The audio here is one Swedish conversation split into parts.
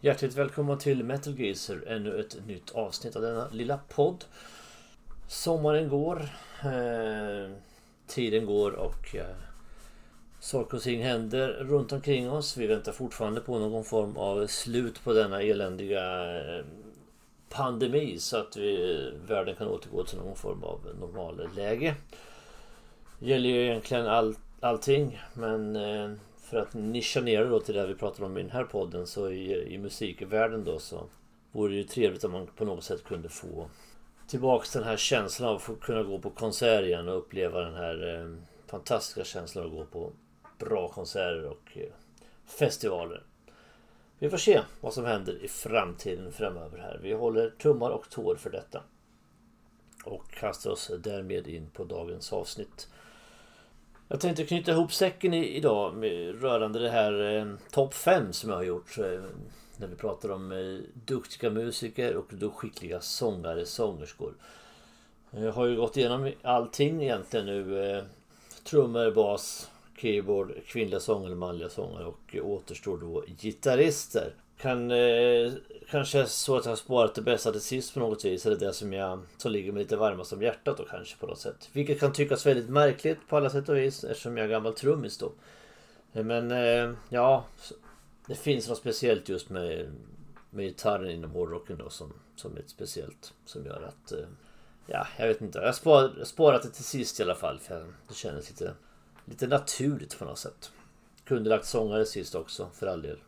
Hjärtligt välkomna till Metal Geezer, ännu ett nytt avsnitt av denna lilla podd. Sommaren går, eh, tiden går och eh, saker och ting händer runt omkring oss. Vi väntar fortfarande på någon form av slut på denna eländiga eh, pandemi så att vi, världen kan återgå till någon form av normalläge. Det gäller ju egentligen all, allting men eh, för att nischa ner det då till det vi pratar om i den här podden så i, i musikvärlden då så vore det ju trevligt om man på något sätt kunde få tillbaks den här känslan av att få kunna gå på konsert igen och uppleva den här eh, fantastiska känslan av att gå på bra konserter och eh, festivaler. Vi får se vad som händer i framtiden framöver här. Vi håller tummar och tår för detta. Och kastar oss därmed in på dagens avsnitt. Jag tänkte knyta ihop säcken idag med, rörande det här eh, topp 5 som jag har gjort. Eh, när vi pratar om eh, duktiga musiker och då skickliga sångare, sångerskor. Jag har ju gått igenom allting egentligen nu. Eh, trummor, bas, keyboard, kvinnliga sångare, manliga sångare och återstår då gitarrister. Kan eh, kanske så att jag har sparat det bästa till sist på något vis. Eller det som, jag, som ligger mig lite varmast om hjärtat då kanske på något sätt. Vilket kan tyckas väldigt märkligt på alla sätt och vis eftersom jag är gammal trummis då. Eh, men eh, ja, det finns något speciellt just med, med gitarren inom hårdrocken då som, som är ett speciellt. Som gör att, eh, ja jag vet inte. Jag har sparat det till sist i alla fall. För det kändes lite, lite naturligt på något sätt. Kunde lagt sångare sist också för all del.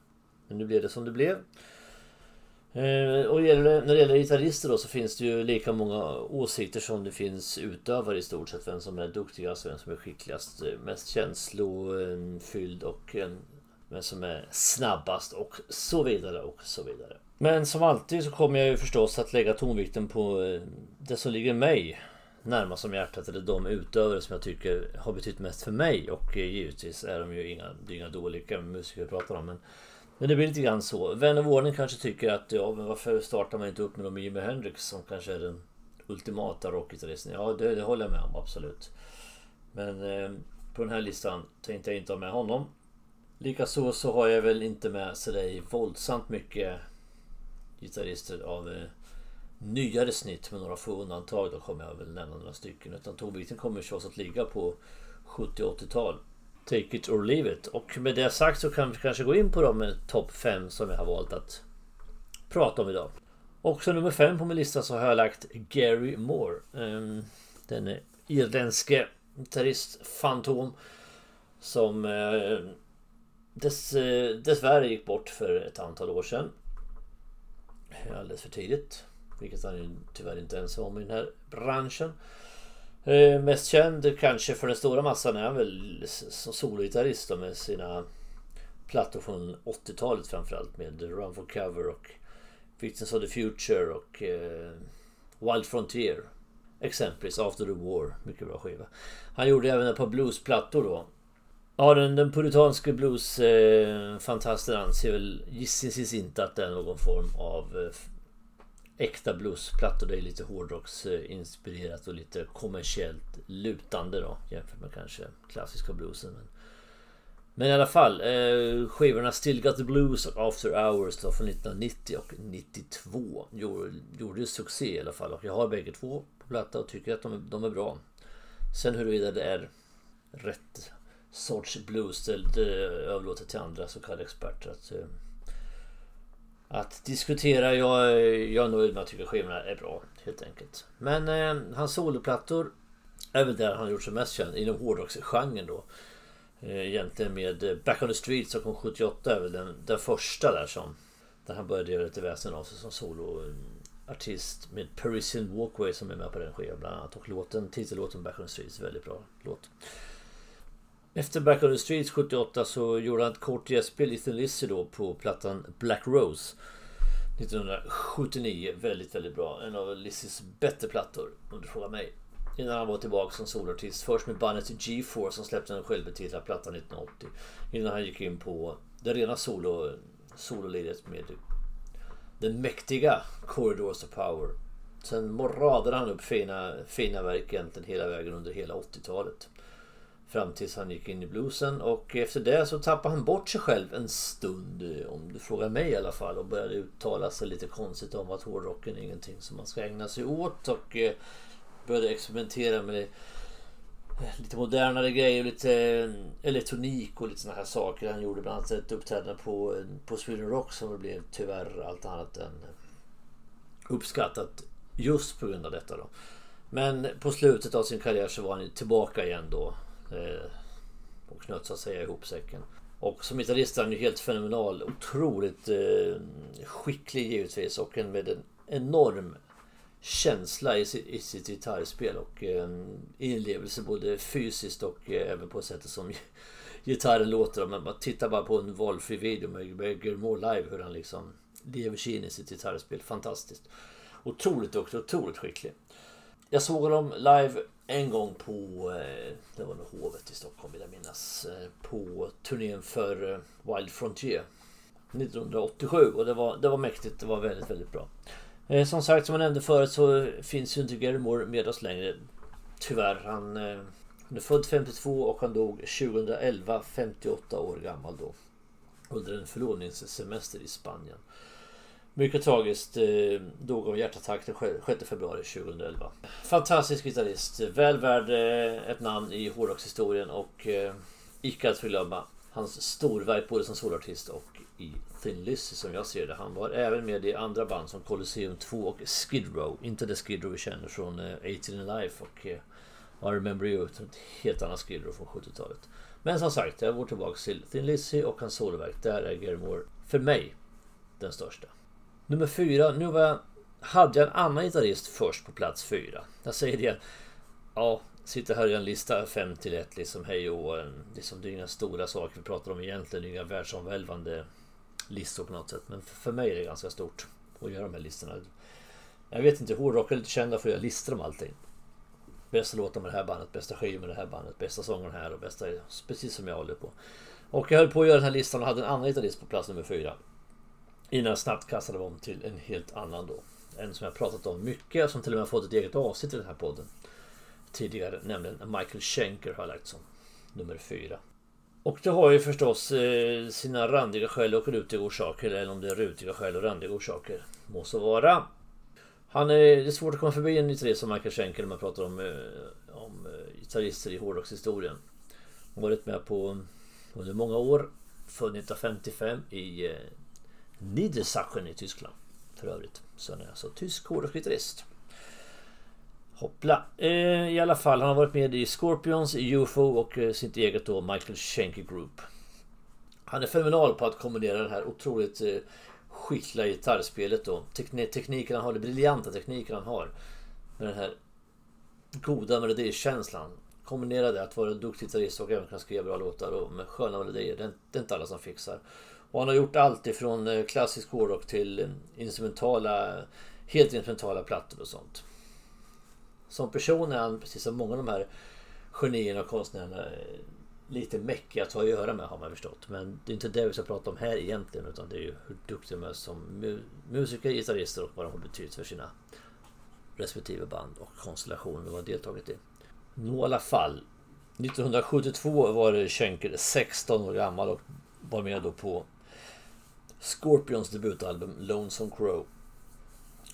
Men nu blev det som det blev. Eh, och när det gäller gitarrister då så finns det ju lika många åsikter som det finns utövare i stort sett. Vem som är duktigast, vem som är skickligast, eh, mest känslofylld och vem som är snabbast och så vidare och så vidare. Men som alltid så kommer jag ju förstås att lägga tonvikten på eh, det som ligger mig närmast om hjärtat. Eller de utövare som jag tycker har betytt mest för mig. Och givetvis är de ju inga, det är inga dåliga musiker vi pratar om. Men men det blir lite grann så. Vän av ordning kanske tycker att ja, men varför startar man inte upp med någon Jimi Hendrix som kanske är den ultimata rockgitarristen? Ja, det, det håller jag med om absolut. Men eh, på den här listan tänkte jag inte ha med honom. Likaså så har jag väl inte med sådär våldsamt mycket gitarrister av eh, nyare snitt med några få undantag. Då kommer jag väl nämna några stycken. Utan tonvikten kommer förstås att ligga på 70 80-tal. Take it or leave it. Och med det sagt så kan vi kanske gå in på de topp 5 som jag har valt att prata om idag. Och som nummer 5 på min lista så har jag lagt Gary Moore. Ehm, den irländske gitarrist Fantom. Som ehm, dess, eh, dessvärre gick bort för ett antal år sedan. Alldeles för tidigt. Vilket han tyvärr inte är om i den här branschen. Eh, mest känd kanske för den stora massan är han väl som sologitarrist med sina plattor från 80-talet framförallt med Run for Cover och Victims of the Future och eh, Wild Frontier. Exempelvis After the War. Mycket bra skiva. Han gjorde även ett par bluesplattor då. Ja, den, den puritanske bluesfantasten eh, anser väl gissningsvis inte att det är någon form av eh, äkta bluesplattor. Det är lite hårdrocksinspirerat och lite kommersiellt lutande då jämfört med kanske klassiska bluesen. Men, men i alla fall, eh, skivorna Still Got The Blues och After Hours då från 1990 och 92 gjorde, gjorde succé i alla fall. Och jag har bägge två på platta och tycker att de, de är bra. Sen huruvida det är rätt sorts blues, det, det överlåter till andra så kallade experter. Att, eh, att diskutera. Jag, jag är nöjd med att tycka skivorna är bra helt enkelt. Men eh, hans soloplattor är väl där han har gjort sig mest känd inom hårdrocksgenren då. Eh, egentligen med eh, Back on the Street som kom 78 är väl den, den första där som där han började göra lite väsen av sig som soloartist med Parisian Walkway som är med på den skivan bland annat. Och låten, titellåten Back on the Street är väldigt bra låt. Efter Back on the Streets 78 så gjorde han ett kort gästspel Ethan Lizzy då på plattan Black Rose 1979. Väldigt, väldigt bra. En av Lizzys bättre plattor om du frågar mig. Innan han var tillbaka som solartist. Först med bandet G4 som släppte en självbetitlad platta 1980. Innan han gick in på det rena solo, sololidet med den mäktiga Corridors of Power. Sen radade han upp fina, fina verk egentligen hela vägen under hela 80-talet. Fram tills han gick in i bluesen och efter det så tappade han bort sig själv en stund om du frågar mig i alla fall och började uttala sig lite konstigt om att hårdrocken är ingenting som man ska ägna sig åt och eh, började experimentera med eh, lite modernare grejer, lite eh, elektronik och lite såna här saker. Han gjorde bland annat ett uppträdande på, på Sweden Rock som blev tyvärr allt annat än uppskattat just på grund av detta då. Men på slutet av sin karriär så var han tillbaka igen då. Eh, och knöt så att säga ihop säcken. Och som gitarrist är han ju helt fenomenal. Otroligt eh, skicklig givetvis och en, med en enorm känsla i, i sitt gitarrspel och eh, inlevelse både fysiskt och eh, även på sättet som gitarren låter. Men man tittar bara på en valfri video med Gilmore live hur han liksom lever sig in i sitt gitarrspel. Fantastiskt. Otroligt duktig, otroligt skicklig. Jag såg honom live en gång på, eh, det var nog Hovet i Stockholm vill jag minnas, eh, på turnén för eh, Wild Frontier 1987 och det var, det var mäktigt, det var väldigt, väldigt bra. Som sagt, som jag nämnde förut så finns ju inte Gary Moore med oss längre. Tyvärr. Han, han är född 52 och han dog 2011, 58 år gammal då. Under en förlovningssemester i Spanien. Mycket tragiskt. Eh, dog av hjärtattack den 6 februari 2011. Fantastisk gitarrist. Väl värd eh, ett namn i hårdrockshistorien och eh, icke att förglömma hans storverk både som solartist och i Thin Lizzy som jag ser det. Han var även med i andra band som Colosseum 2 och Skid Row. Inte det Skid Row vi känner från eh, 18 in Life och eh, I Remember You. Ett helt annat Skid Row från 70-talet. Men som sagt, jag går tillbaka till Thin Lizzy och hans soloverk. Där är Gary Moore, för mig, den största. Nummer fyra. Nu var jag, hade jag en annan gitarrist först på plats fyra. Jag säger det. Ja, sitter här i en lista 5 till 1 liksom hej och liksom, det är inga stora saker vi pratar om egentligen. Inga världsomvälvande listor på något sätt. Men för mig är det ganska stort att göra de här listorna. Jag vet inte, hårdrock är lite kända för att göra listor om allting. Bästa låtar med det här bandet, bästa skivor med det här bandet, bästa sången här och bästa... Precis som jag håller på. Och jag höll på att göra den här listan och hade en annan gitarrist på plats nummer fyra. Innan jag snabbt kastade om till en helt annan då. En som jag pratat om mycket, som till och med fått ett eget avsnitt i den här podden. Tidigare, nämligen Michael Schenker har jag lagt som nummer fyra. Och det har ju förstås eh, sina randiga skäl och rutiga orsaker, eller om det är rutiga skäl och randiga orsaker. Må så vara. Han är, det är svårt att komma förbi en gitarrist som Michael Schenker när man pratar om, eh, om eh, gitarrister i hårdrockshistorien. Han har varit med på under många år. Född 1955 i Niedersachsen i Tyskland. För övrigt. Så han är alltså tysk hårdrocksgitarrist. Hoppla. Eh, I alla fall, han har varit med i Scorpions, UFO och eh, sitt eget då Michael Schenker Group. Han är fenomenal på att kombinera det här otroligt eh, skickliga gitarrspelet då. Tekniken han har, den briljanta tekniken han har. Med den här goda melodikänslan. Kombinera det att vara en duktig gitarrist och även kunna skriva bra låtar och med sköna melodier. Det är, det är inte alla som fixar. Och han har gjort allt ifrån eh, klassisk hårdrock till eh, instrumentala, helt instrumentala plattor och sånt. Som person är han, precis som många av de här genierna och konstnärerna, eh, lite mäckig att ha att göra med har man förstått. Men det är inte det vi ska prata om här egentligen utan det är ju hur duktiga de är som musiker, gitarrister och vad de har betytt för sina respektive band och konstellationer de har deltagit i. Nå i alla fall. 1972 var Schenker 16 år gammal och var med då på Scorpions debutalbum Lonesome Crow.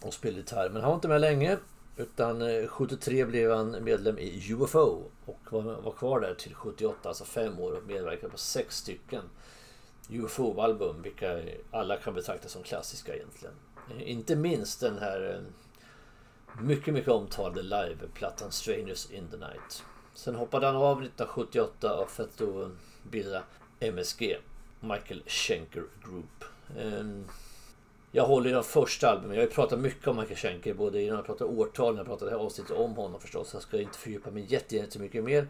Och spelade gitarr. Men han var inte med länge. Utan eh, 73 blev han medlem i UFO. Och var, kvar där till 78, alltså fem år. Och medverkade på sex stycken UFO-album. Vilka alla kan betraktas som klassiska egentligen. Eh, inte minst den här eh, mycket, mycket omtalade liveplattan Strangers in the Night. Sen hoppade han av 1978 för att då bilda MSG. Michael Schenker Group. Ehm, jag håller i de första albumen. Jag har ju pratat mycket om Michael Schenker. Både innan jag pratade årtal och jag pratade det här avsnittet om honom förstås. Jag ska inte fördjupa mig jättemycket mer.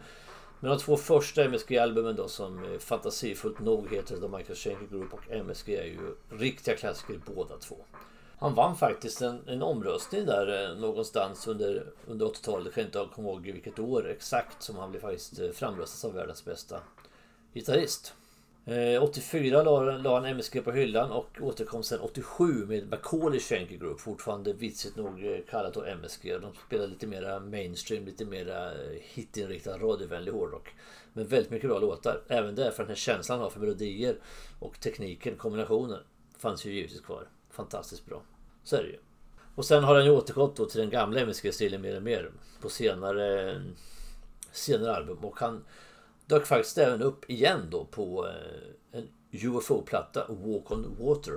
Men de två första MSG-albumen då som fantasifullt nog heter The Michael Schenker Group och MSG är ju riktiga klassiker båda två. Han vann faktiskt en, en omröstning där eh, någonstans under, under 80-talet. Jag kan inte komma ihåg vilket år exakt som han blev faktiskt eh, framröstad som världens bästa gitarrist. Eh, 84 la, la han MSG på hyllan och återkom sen 87 med Macaulay Schenker Group. Fortfarande vitsigt nog eh, kallat då MSG. De spelar lite mera mainstream, lite mera eh, hitinriktad radiovänlig hårdrock. Men väldigt mycket bra låtar. Även där för den här känslan han har för melodier och tekniken, kombinationen, fanns ju givetvis kvar. Fantastiskt bra. Så är det ju. Och sen har han ju återgått då till den gamla MSG-stilen mer och mer på senare, senare album. Och han dök faktiskt även upp igen då på eh, en UFO-platta, Walk on Water.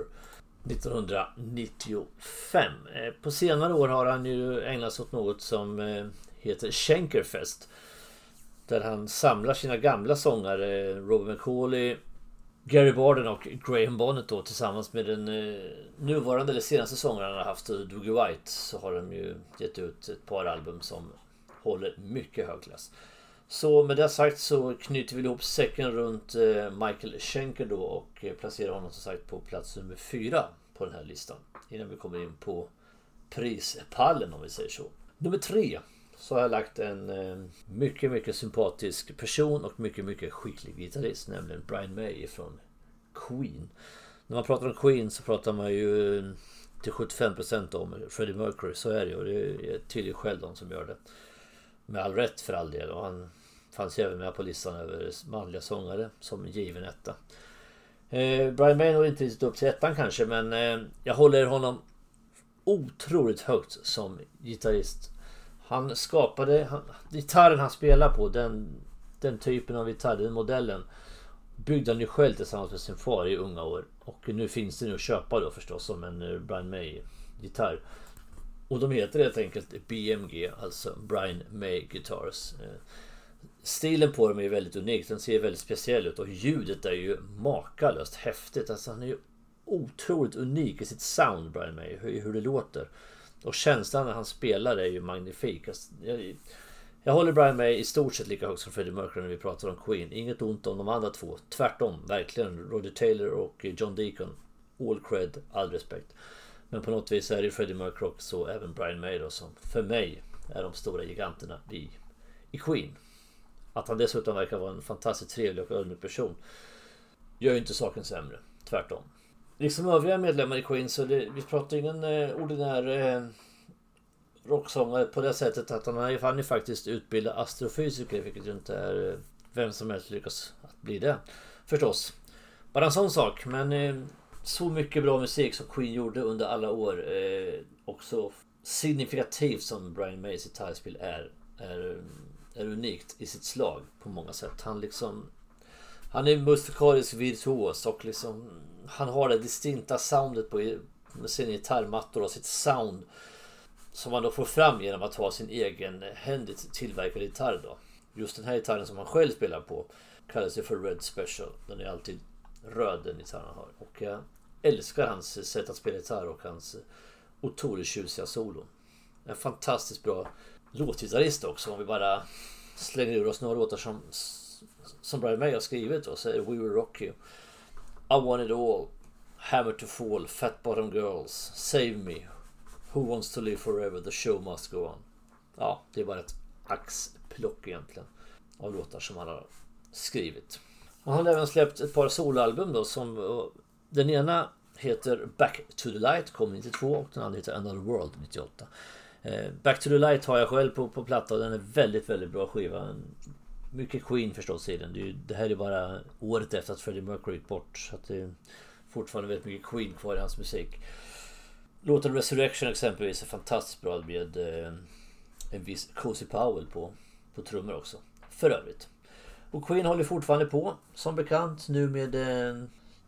1995. Eh, på senare år har han ju ägnat sig åt något som eh, heter Schenkerfest. Där han samlar sina gamla sångare Robert McCauley, Gary Barden och Graham Bonnet då tillsammans med den nuvarande eller senaste sångaren han har haft, Dougie White, så har de ju gett ut ett par album som håller mycket hög klass. Så med det sagt så knyter vi ihop säcken runt eh, Michael Schenker då och eh, placerar honom som sagt på plats nummer fyra på den här listan. Innan vi kommer in på prispallen om vi säger så. Nummer tre så har jag lagt en eh, mycket, mycket sympatisk person och mycket, mycket skicklig gitarrist, nämligen Brian May från Queen. När man pratar om Queen så pratar man ju till 75% om Freddie Mercury, så är det ju. Och det är tydligen själv de som gör det. Med all rätt för all del. Och han Fanns även med på listan över manliga sångare som given etta. Eh, Brian May når inte riktigt upp till ettan kanske men eh, jag håller honom otroligt högt som gitarrist. Han skapade han, gitarren han spelar på, den, den typen av gitarr, den modellen byggde han ju själv tillsammans med sin far i unga år. Och nu finns det nu att köpa då förstås som en eh, Brian May gitarr. Och de heter helt enkelt BMG, alltså Brian May Guitars. Eh, Stilen på dem är väldigt unik. Den ser väldigt speciell ut och ljudet är ju makalöst häftigt. Alltså han är ju otroligt unik i sitt sound Brian May. Hur, hur det låter. Och känslan när han spelar är ju magnifik. Alltså, jag, jag håller Brian May i stort sett lika högt som Freddie Mercury när vi pratar om Queen. Inget ont om de andra två. Tvärtom, verkligen. Roger Taylor och John Deacon. All cred, all respekt. Men på något vis är det Freddie Mercury och så även Brian May då som för mig är de stora giganterna i, i Queen. Att han dessutom verkar vara en fantastiskt trevlig och ödmjuk person gör ju inte saken sämre. Tvärtom. Liksom övriga medlemmar i Queen så det, vi pratar ingen eh, ordinär eh, rocksångare på det sättet att han är, han är faktiskt utbildad astrofysiker vilket ju inte är eh, vem som helst lyckas att bli det. Förstås. Bara en sån sak men eh, så mycket bra musik som Queen gjorde under alla år. Eh, också signifikativt som Brian Mays gitarrspel är. är eh, är unikt i sitt slag på många sätt. Han liksom Han är musikalisk virtuos och liksom Han har det distinkta soundet på med sina gitarrmattor och sitt sound som man då får fram genom att ha sin egen händigt tillverkade gitarr då. Just den här gitarren som han själv spelar på kallas ju för Red Special. Den är alltid röd den gitarren han har. Och jag älskar hans sätt att spela gitarr och hans otroligt tjusiga solon. En fantastiskt bra låtgitarrist också om vi bara slänger ur oss några låtar som, som Brian May har skrivit och säger We Will Rock You. I Want It All. Hammer to Fall. Fat Bottom Girls. Save Me. Who Wants To Live Forever. The Show Must Go On. Ja, det är bara ett axplock egentligen av låtar som han har skrivit. Han har även släppt ett par soloalbum då som den ena heter Back to the Light kom 92 och den andra heter Another World 98. Eh, Back to the Light har jag själv på, på platta och den är väldigt, väldigt bra skiva. Mycket Queen förstås i den. Det, det här är bara året efter att Freddie Mercury gick bort. Så att det är fortfarande väldigt mycket Queen kvar i hans musik. Låten Resurrection exempelvis är fantastiskt bra med eh, en viss Cozy Powell på, på trummor också. För övrigt. Och Queen håller fortfarande på som bekant nu med eh,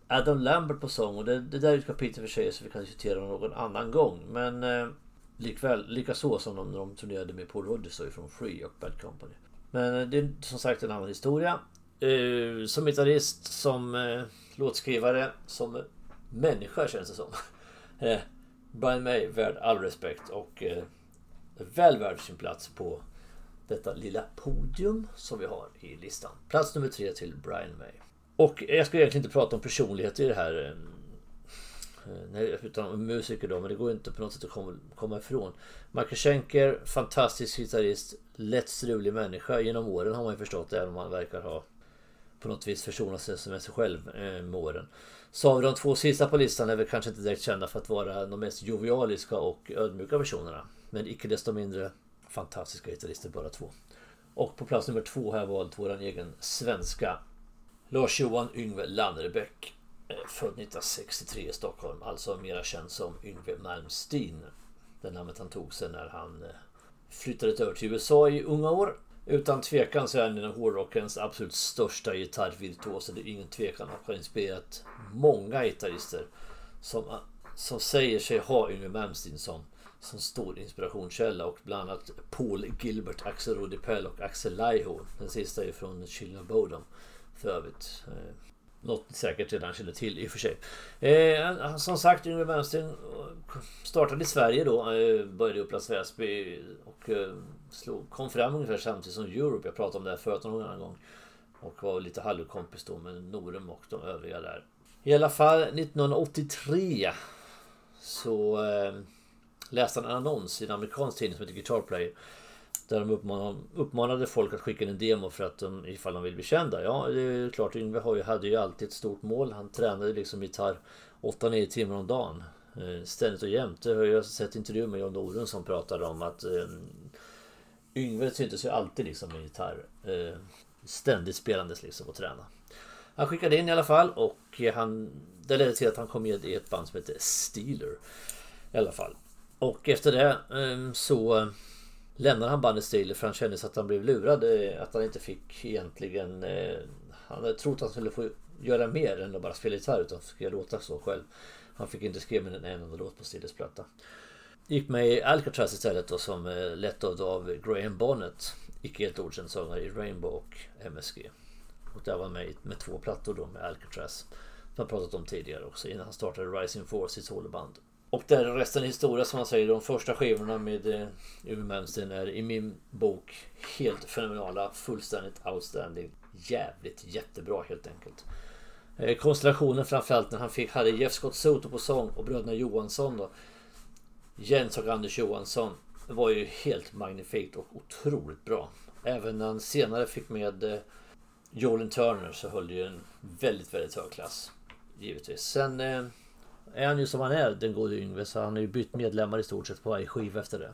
Adam Lambert på sång. Och det, det där är ett kapitel för sig så vi kan diskutera någon annan gång. Men eh, Likväl, likaså som de, när de turnerade med Paul Rodgers från Free och Bad Company. Men eh, det är som sagt en annan historia. Uh, som gitarrist, som uh, låtskrivare, som människa känns det som. Uh, Brian May värd all respekt och uh, väl värd sin plats på detta lilla podium som vi har i listan. Plats nummer tre till Brian May. Och jag ska egentligen inte prata om personlighet i det här nej, utan musiker då, men det går inte på något sätt att komma, komma ifrån. Michael Schenker, fantastisk gitarrist, lätt strulig människa genom åren har man ju förstått, även om han verkar ha på något vis försonat sig med sig själv eh, med åren. Så har vi de två sista på listan är väl kanske inte direkt kända för att vara de mest jovialiska och ödmjuka personerna. Men icke desto mindre fantastiska gitarrister båda två. Och på plats nummer två har jag valt vår egen svenska Lars-Johan Yngve Lannerbäck. Eh, född 1963 i Stockholm, alltså mera känd som Yngve Malmsteen. Det namnet han tog sig när han eh, flyttade över till USA i unga år. Utan tvekan så är han en av hårdrockens absolut största gitarrvirtuoser. Det är ingen tvekan att har inspirerat många gitarrister som, eh, som säger sig ha Yngwie Malmsteen som, som stor inspirationskälla och bland annat Paul Gilbert, Axel Rodipell och Axel Laiho. Den sista är från Children Bodom för övrigt. Något ni säkert redan känner till i och för sig. Eh, som sagt, Yngwie Malmsteen eh, startade i Sverige då. Eh, började i Upplands Väsby och eh, slog, kom fram ungefär samtidigt som Europe. Jag pratade om det här förut någon annan gång. Och var lite halvkompis då med Norum och de övriga där. I alla fall 1983 så eh, läste han en annons i en amerikansk tidning som heter Guitar Player. Där de uppmanade, uppmanade folk att skicka in en demo för att de, ifall de vill bli kända. Ja, det är klart. Yngve hade ju alltid ett stort mål. Han tränade liksom gitarr 8-9 timmar om dagen. Eh, ständigt och jämt. Jag har alltså sett intervjuer med John Norun som pratade om att eh, Yngve syntes ju alltid liksom med gitarr. Eh, ständigt spelandes liksom och träna. Han skickade in i alla fall och eh, han, det ledde till att han kom med i ett band som heter Steeler. I alla fall. Och efter det eh, så eh, lämnade han bandet Steeler för han kände sig att han blev lurad. Eh, att han inte fick egentligen... Eh, han hade trott att han skulle få göra mer än att bara spela gitarr utan skriva låtar så själv. Han fick inte skriva en enda låt på Steelers platta. Gick med i Alcatraz istället då som eh, lett av Graham Bonnet. Icke helt okänd sångare i Rainbow och MSG. Och där var han med med två plattor då med Alcatraz. Som jag pratat om tidigare också innan han startade Rising Force i soloband. Och där resten är historia som man säger. De första skivorna med eh, Uwe Malmsteen är i min bok helt fenomenala. Fullständigt outstanding. Jävligt jättebra helt enkelt. Eh, konstellationen framförallt när han fick, hade Jeff Scott Soto på sång och bröderna Johansson då. Jens och Anders Johansson var ju helt magnifikt och otroligt bra. Även när han senare fick med eh, Jolin Turner så höll det ju en väldigt, väldigt hög klass. Givetvis. Sen eh, är han ju som han är, den gode Yngve, så han har ju bytt medlemmar i stort sett på varje skiva efter det.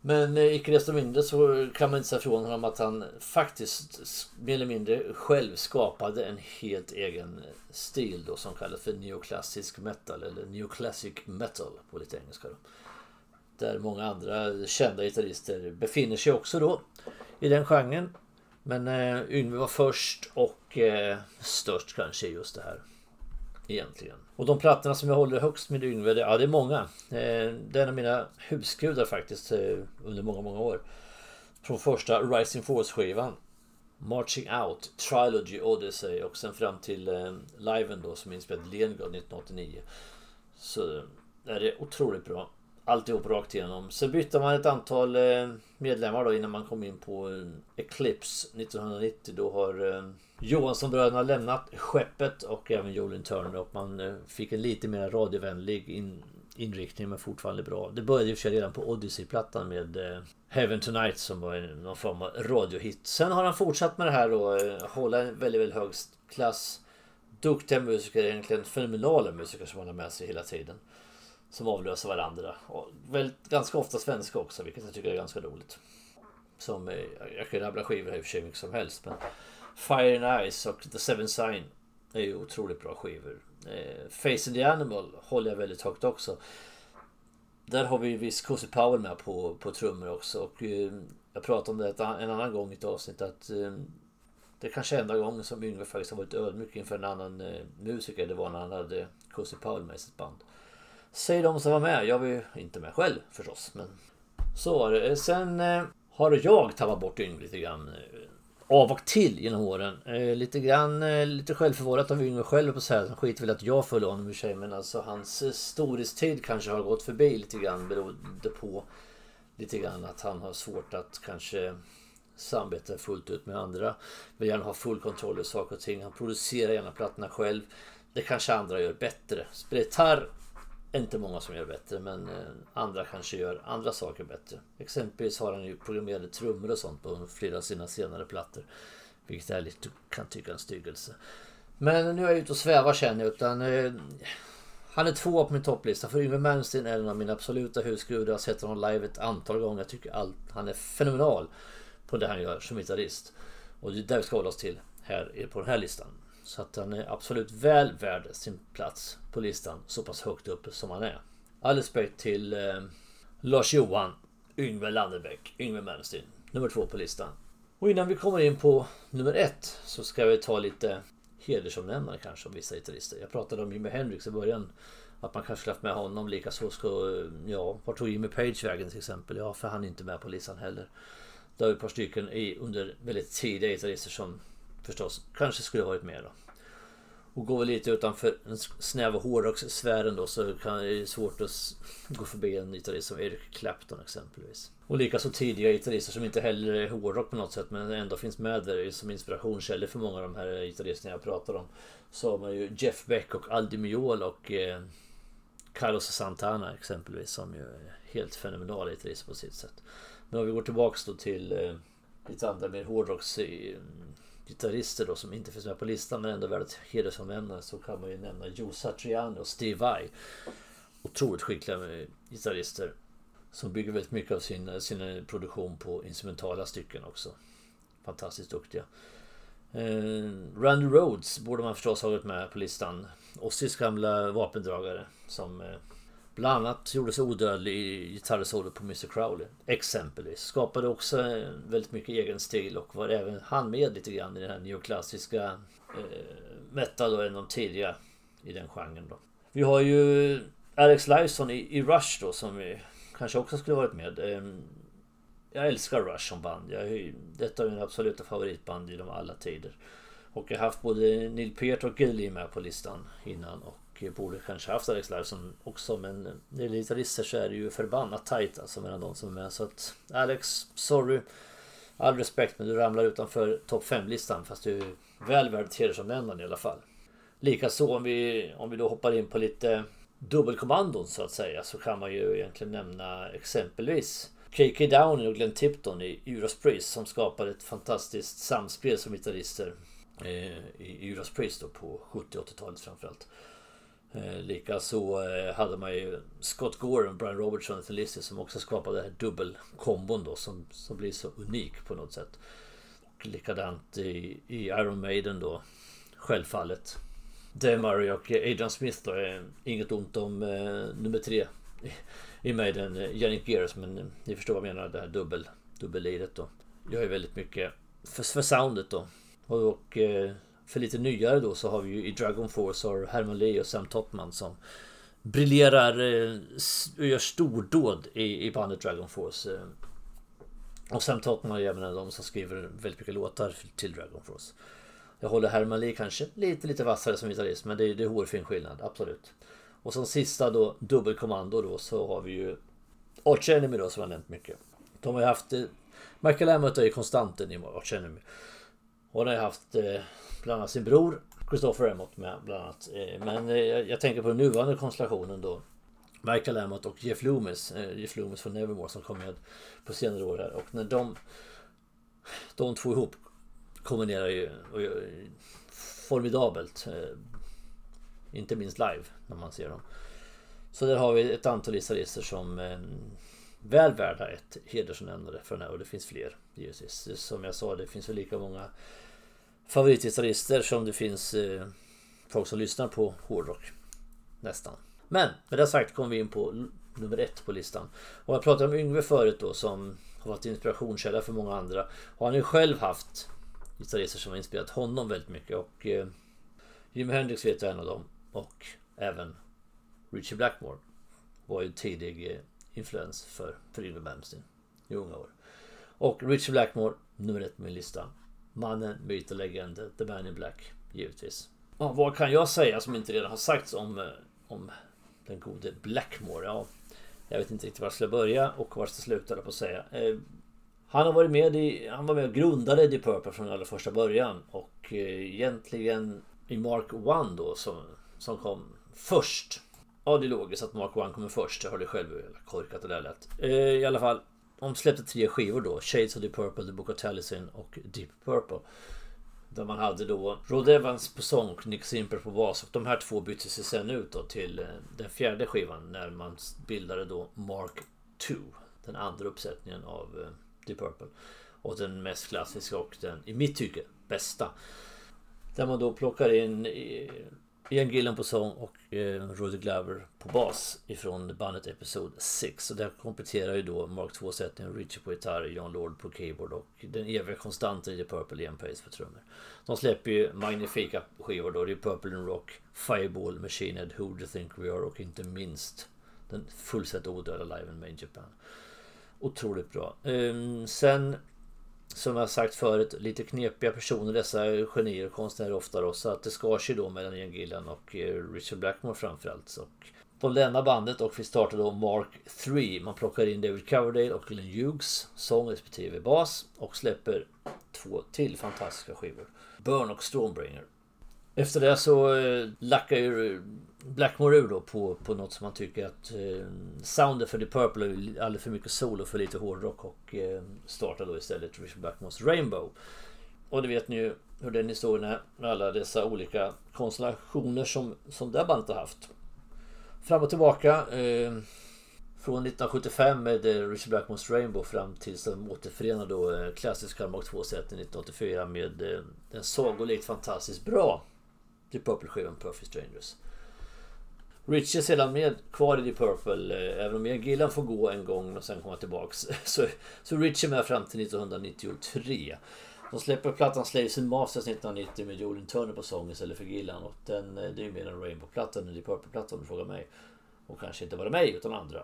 Men eh, icke desto mindre så kan man inte säga från honom att han faktiskt mer eller mindre själv skapade en helt egen eh, stil då som kallas för neoklassisk metal eller neoclassic metal på lite engelska. Då. Där många andra kända gitarrister befinner sig också då i den genren. Men eh, Yngve var först och eh, störst kanske just det här. Egentligen. Och de plattorna som jag håller högst med Yngve, det, ja det är många. Eh, det är en av mina husgudar faktiskt eh, under många, många år. Från första Rising Force-skivan. Marching Out, Trilogy, Odyssey och sen fram till eh, liven då som är inspelad i Leningrad 1989. Så eh, är det otroligt bra alltihop rakt igenom. Sen bytte man ett antal eh, medlemmar då innan man kom in på eh, Eclipse 1990. Då har Johanssonbröderna lämnat skeppet och även Jolin Turner och man eh, fick en lite mer radiovänlig in, inriktning men fortfarande bra. Det började i och för sig redan på Odyssey-plattan med eh, Heaven Tonight som var någon form av radiohit. Sen har han fortsatt med det här och eh, hålla en väldigt, väldigt hög klass. Duktiga musiker, egentligen fenomenala musiker som han har med sig hela tiden som avlöser varandra. Och väldigt, ganska ofta svenska också, vilket jag tycker är ganska roligt. Som, jag kan rabbla skivor här i och för sig mycket som helst. Men Fire and Ice och The Seven Sign är ju otroligt bra skivor. Eh, Face in the Animal håller jag väldigt högt också. Där har vi ju viss Cozy Powell med på, på trummor också. Och eh, jag pratade om det en annan gång i ett avsnitt att eh, det kanske är enda gången som Yngve faktiskt har varit ödmjuk inför en annan eh, musiker. Det var när han hade Cozy Powell med i sitt band. Säger de som var med. Jag var ju inte med själv förstås. Men så var det. Eh, sen eh, har jag tappat bort Yngve lite grann. Eh, av och till genom åren. Eh, lite grann, eh, lite självförvållat av Yngve själv på så här. Han skiter väl att jag följer honom i sig. Men alltså hans eh, storhetstid kanske har gått förbi lite grann. Beroende på lite grann att han har svårt att kanske samarbeta fullt ut med andra. Vill gärna ha full kontroll över saker och ting. Han producerar gärna plattorna själv. Det kanske andra gör bättre. Spelar gitarr inte många som gör bättre men eh, andra kanske gör andra saker bättre. Exempelvis har han ju programmerade trummor och sånt på flera av sina senare plattor. Vilket jag lite kan tycka är en styggelse. Men nu är jag ute och svävar känner jag. Utan, eh, han är två på min topplista. För Yngwie Malmsteen är en av mina absoluta husgudar. Jag har sett honom live ett antal gånger. Jag tycker allt, han är fenomenal på det han gör som gitarrist. Och det är där vi ska hålla oss till här på den här listan. Så att han är absolut väl värd sin plats på listan så pass högt upp som han är. All respekt till eh, Lars-Johan Yngve Landerbäck, Yngve Malmsteen, nummer två på listan. Och innan vi kommer in på nummer ett så ska vi ta lite hedersomnämnare kanske om vissa gitarrister. Jag pratade om Jimi Hendrix i början. Att man kanske skulle haft med honom. Likaså ska, ja, vart tog Jimmy Page vägen till exempel? Ja, för han är inte med på listan heller. Det har vi ett par stycken i, under väldigt tidiga gitarrister som förstås kanske skulle varit med då. Och går vi lite utanför den snäva hårdrockssfären då så kan det svårt att gå förbi en gitarrist som Eric Clapton exempelvis. Och likaså tidiga gitarrister som inte heller är hårdrock på något sätt men ändå finns med där som inspirationskällor för många av de här gitarristerna jag pratar om. Så har man ju Jeff Beck och Aldi Miol och eh, Carlos Santana exempelvis som ju är helt fenomenala gitarrister på sitt sätt. Men om vi går tillbaks då till eh, lite andra mer hårdrocks eh, gitarrister då som inte finns med på listan men ändå värda hedersomnämnande så kan man ju nämna Joe Satriani och Steve Vai. Otroligt skickliga gitarrister. Som bygger väldigt mycket av sin, sin produktion på instrumentala stycken också. Fantastiskt duktiga. Eh, Randy Rhodes borde man förstås ha varit med på listan. Ossis gamla vapendragare som eh, Bland annat gjordes odödlig i gitarrsolo på Mr Crowley. Exempelvis. Skapade också eh, väldigt mycket egen stil och var även han med lite grann i den här neoklassiska eh, metal och en av de tidiga i den genren då. Vi har ju Alex Lifeson i, i Rush då som vi kanske också skulle varit med. Ehm, jag älskar Rush som band. Jag, detta är min absoluta favoritband genom alla tider. Och jag har haft både Neil Peart och Gilly med på listan innan. Och och borde kanske haft Alex Larsson också men när det är gitarrister så är det ju förbannat tajt alltså mellan de som är med. Så att Alex, sorry. All respekt men du ramlar utanför topp 5-listan fast du är väl värd hedersomnämnande i alla fall. Likaså om vi, om vi då hoppar in på lite dubbelkommandon så att säga så kan man ju egentligen nämna exempelvis KK Downey och Glenn Tipton i Judas Priest som skapade ett fantastiskt samspel som gitarrister eh, i Judas Priest då på 70 80-talet framförallt. Eh, Likaså eh, hade man ju Scott Gore och Brian Robertson och Listy som också skapade den här dubbelkombon då som, som blir så unik på något sätt. Och likadant i, i Iron Maiden då. Självfallet. Dave Murray och Adrian Smith då. Är inget ont om eh, nummer tre i Maiden, eh, Jannik Gears. Men eh, ni förstår vad jag menar, det här dubbel, dubbelliret då. Jag är väldigt mycket för, för soundet då. Och, och eh, för lite nyare då så har vi ju i Dragon Force har Herman Lee och Sam Topman som briljerar eh, och gör stordåd i, i bandet Dragon Force. Eh. Och Sam Topman är även en av de som skriver väldigt mycket låtar till Dragon Force. Jag håller Herman Lee kanske lite lite vassare som gitarrist men det, är, det är hårfin skillnad, absolut. Och som sista då dubbelkommando då så har vi ju Arch Enemy då som jag nämnt mycket. De har ju haft eh, Michael Amott är ju konstanten i Arch Enemy. Och de har haft eh, bland annat sin bror Christopher Emmott med bland annat. Eh, men eh, jag tänker på den nuvarande konstellationen då. Michael Emmott och Jeff Loomis. Eh, Jeff Loomis från Nevermore som kom med på senare år här. Och när de, de två ihop kombinerar ju formidabelt. Inte minst live när man ser dem. Så där har vi ett antal gitarrister som väl värda ett hedersomnämnande för den här och det finns fler givetvis. Som jag sa, det finns väl lika många favoritgitarrister som det finns eh, folk som lyssnar på hårdrock. Nästan. Men med det sagt kommer vi in på nummer ett på listan. Och jag pratade om Yngve förut då som har varit inspirationskälla för många andra. Och han har ju själv haft gitarrister som har inspirerat honom väldigt mycket. Och eh, Jimi Hendrix vet jag en av dem. Och även Richie Blackmore var ju en tidig eh, influens för, för Yngwie Malmsteen i unga år. Och Richie Blackmore, nummer ett på min lista. Mannen, myt och legend, The Man in Black, givetvis. Ja, vad kan jag säga som inte redan har sagts om, eh, om den gode Blackmore? Ja, jag vet inte riktigt var jag ska börja och var jag ska sluta på att säga. Eh, han har varit med i, han var med och grundade Deep Purple från allra första början och eh, egentligen i Mark 1 då som, som kom först. Ja, det är logiskt att Mark 1 kommer först. Jag hörde själv hur korkat det där lät. I alla fall, de släppte tre skivor då. Shades of the Purple, The Book of Taliesin och Deep Purple. Där man hade då Rod Evans på sång och Nick Simper på bas. Och de här två byttes sig sen ut då till eh, den fjärde skivan när man bildade då Mark 2. Den andra uppsättningen av eh, Deep Purple. Och den mest klassiska och den, i mitt tycke, bästa. Där man då plockar in eh, Ian Gillan på sång och eh, Rudy Glover på bas ifrån bandet Episod 6. Och där kompletterar ju då Mark 2-sättningen Richie på gitarr, John Lord på keyboard och den eviga konstanten i The Purple Ian Pace på trummor. De släpper ju magnifika skivor då. Det är Purple and Rock, Fireball, Machine Head, Who Do You Think We Are och inte minst den fullsatt odöda Live in Main Japan. Otroligt bra. Ehm, sen som jag sagt förut, lite knepiga personer dessa genier och konstnärer ofta då. Så att det skar sig då mellan Ian Gillan och eh, Richard Blackmore framförallt. Och de lämnar bandet och vi startar då Mark 3. Man plockar in David Coverdale och Glenn Hughes, sång respektive bas. Och släpper två till fantastiska skivor. Burn och Stormbringer. Efter det så eh, lackar ju Blackmore ur då på, på något som man tycker att eh, soundet för The Purple är alldeles för mycket solo för lite hårdrock och eh, startar då istället Richard Blackmores Rainbow. Och det vet ni ju hur den historien är med alla dessa olika konstellationer som, som det bandet har haft. Fram och tillbaka. Eh, från 1975 med eh, Richard Blackmores Rainbow fram tills de återförenade då eh, klassiska 2-sätten 1984 med eh, den sagolikt fantastiskt bra The Purple-skivan Perfect Strangers. Rich är sedan med kvar i Deep Purple. Eh, även om Ian Gillan får gå en gång och sen komma tillbaks. Så, så Rich är med fram till 1993. De släpper plattan Slaves in Masters 1990 med Jordan Turner på sång istället för Gillan. Och den, eh, det är ju mer en Rainbow-platta än en Deep Purple-platta om du frågar mig. Och kanske inte bara mig utan andra.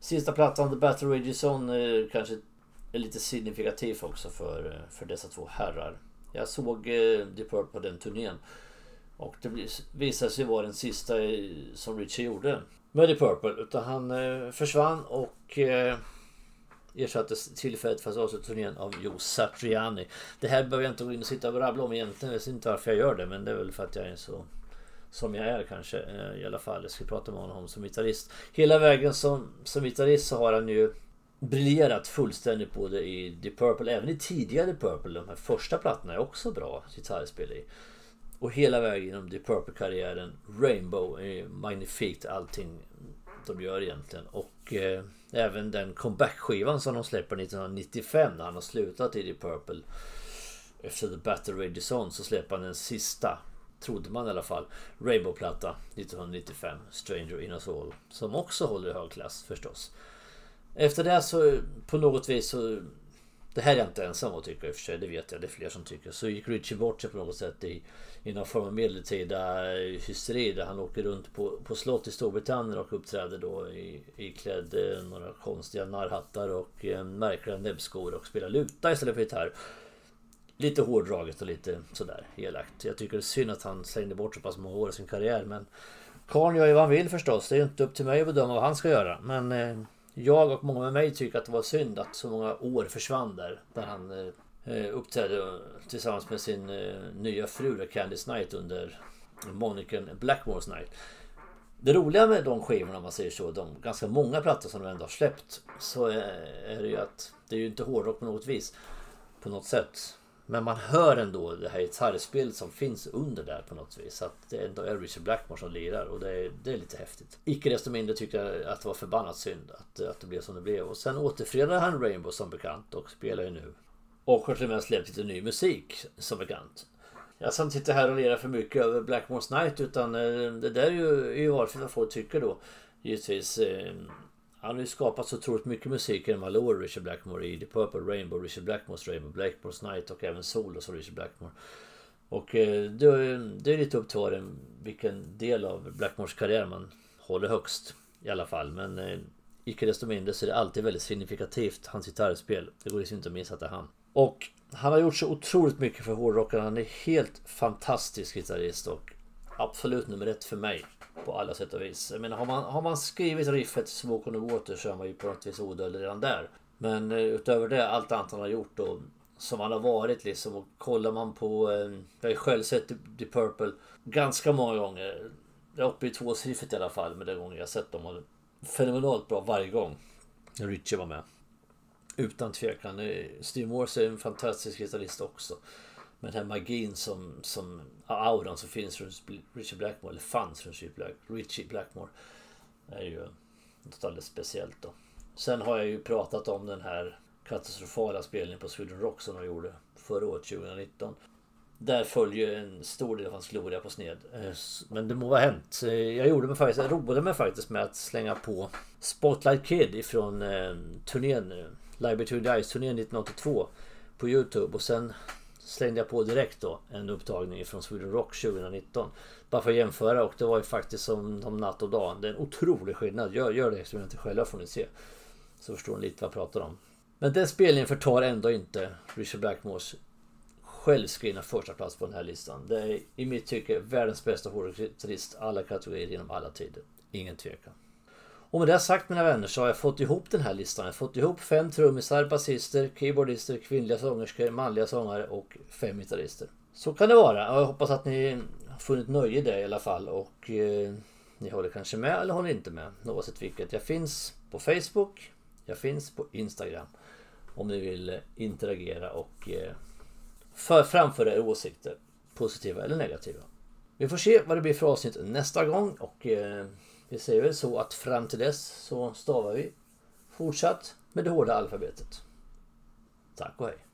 Sista plattan The Battle Rages On eh, kanske är lite signifikativ också för, för dessa två herrar. Jag såg Deep Purple på den turnén. Och det visade sig vara den sista eh, som Richie gjorde med The Purple. Utan han eh, försvann och eh, ersattes tillfälligt för att avsluta turnén av Joe Satriani. Det här behöver jag inte gå in och sitta och rabbla om egentligen. Jag vet inte varför jag gör det men det är väl för att jag är så som jag är kanske i alla fall. Jag ska prata med honom som gitarrist. Hela vägen som, som gitarrist så har han ju briljerat fullständigt både i The Purple, även i tidigare Purple. De här första plattorna är också bra gitarrspel i. Och hela vägen genom The Purple-karriären. Rainbow eh, är magnifikt allting de gör egentligen. Och eh, även den comeback-skivan som de släpper 1995 när han har slutat i The Purple. Efter The Battle Rages Zone så släpper han den sista, trodde man i alla fall, Rainbow-platta 1995. Stranger in us all. Som också håller hög klass förstås. Efter det så på något vis så det här är jag inte ensam att tycka i och för sig, det vet jag. Det är fler som tycker. Så gick Ritchie bort sig på något sätt i, i någon form av medeltida eh, hysteri där han åker runt på, på slott i Storbritannien och uppträder då i, iklädd eh, några konstiga narrhattar och eh, märkliga näbbskor och spelar luta istället för gitarr. Lite hårdraget och lite sådär elakt. Jag tycker det är synd att han slängde bort så pass många år i sin karriär men karln gör ju vad han vill förstås. Det är ju inte upp till mig att bedöma vad han ska göra. Men eh, jag och många med mig tycker att det var synd att så många år försvann där. Där han eh, uppträdde eh, tillsammans med sin eh, nya fru Candice Knight under Moniken Blackmores Night. Det roliga med de skivorna om man säger så, de ganska många plattor som de ändå har släppt. Så eh, är det ju att det är ju inte hårdrock på något vis. På något sätt. Men man hör ändå det här gitarrspelet som finns under där på något vis. Att det ändå är Richard Blackmore som lirar och det är, det är lite häftigt. Icke desto mindre tyckte jag att det var förbannat synd att, att det blev som det blev. Och sen återförenade han Rainbow som bekant och spelar ju nu. Och har till och med släppt lite ny musik som bekant. Jag ska inte sitta här och lera för mycket över Blackmore's Night utan eh, det där är ju, är ju valfritt vad folk tycker då. Givetvis. Eh, han har ju skapat så otroligt mycket musik genom alla år, Richard Blackmore i The Purple Rainbow, Richard Blackmores Rainbow, Blackmore's Night och även Solo som Richard Blackmore. Och eh, det, är lite upp till var vilken del av Blackmores karriär man håller högst i alla fall. Men eh, icke desto mindre så är det alltid väldigt signifikativt, hans gitarrspel. Det går liksom inte att missa att det är han. Och han har gjort så otroligt mycket för hårdrockaren. Han är helt fantastisk gitarrist och absolut nummer ett för mig på alla sätt och vis. Jag menar, har man, har man skrivit riffet Smoke on the Water så är man ju på något vis odödlig redan där. Men eh, utöver det, allt annat han har gjort och som han har varit liksom. Och kollar man på... Eh, jag har ju själv sett The Purple ganska många gånger. Jag är uppe i tvåsiffrigt i alla fall med den gången jag sett dem. Och fenomenalt bra varje gång. Richie var med. Utan tvekan. Eh, Steve Morse är en fantastisk gitarrist också. Men den här magin som, som auran som finns runt Richie Blackmore, eller fanns runt Richie Blackmore. är ju något alldeles speciellt då. Sen har jag ju pratat om den här katastrofala spelningen på Sweden Rock som de gjorde förra året 2019. Där följer en stor del av hans gloria på sned. Eh, men det må vara hänt. Eh, jag gjorde mig faktiskt, jag roade mig faktiskt med att slänga på Spotlight Kid ifrån eh, turnén, Live Between the Ice turnén 1982 på Youtube och sen slängde jag på direkt då en upptagning från Sweden Rock 2019. Bara för att jämföra och det var ju faktiskt som, de natt och dag. Det är en otrolig skillnad. Gör, gör det experimentet själva får ni se. Så förstår ni lite vad jag pratar om. Men den spelningen förtar ändå inte Richard Blackmores självskrivna första plats på den här listan. Det är i mitt tycke världens bästa hårdrocksgitarrist alla kategorier genom alla tider. Ingen tvekan. Och med det sagt mina vänner så har jag fått ihop den här listan. Jag har fått ihop fem trummisar, basister, keyboardister, kvinnliga sångerskor, manliga sångare och fem gitarrister. Så kan det vara. Jag hoppas att ni har funnit nöje i det i alla fall och eh, ni håller kanske med eller håller inte med. Oavsett vilket. Jag finns på Facebook. Jag finns på Instagram. Om ni vill interagera och eh, för, framföra era åsikter. Positiva eller negativa. Vi får se vad det blir för avsnitt nästa gång och eh, vi säger väl så att fram till dess så stavar vi fortsatt med det hårda alfabetet. Tack och hej.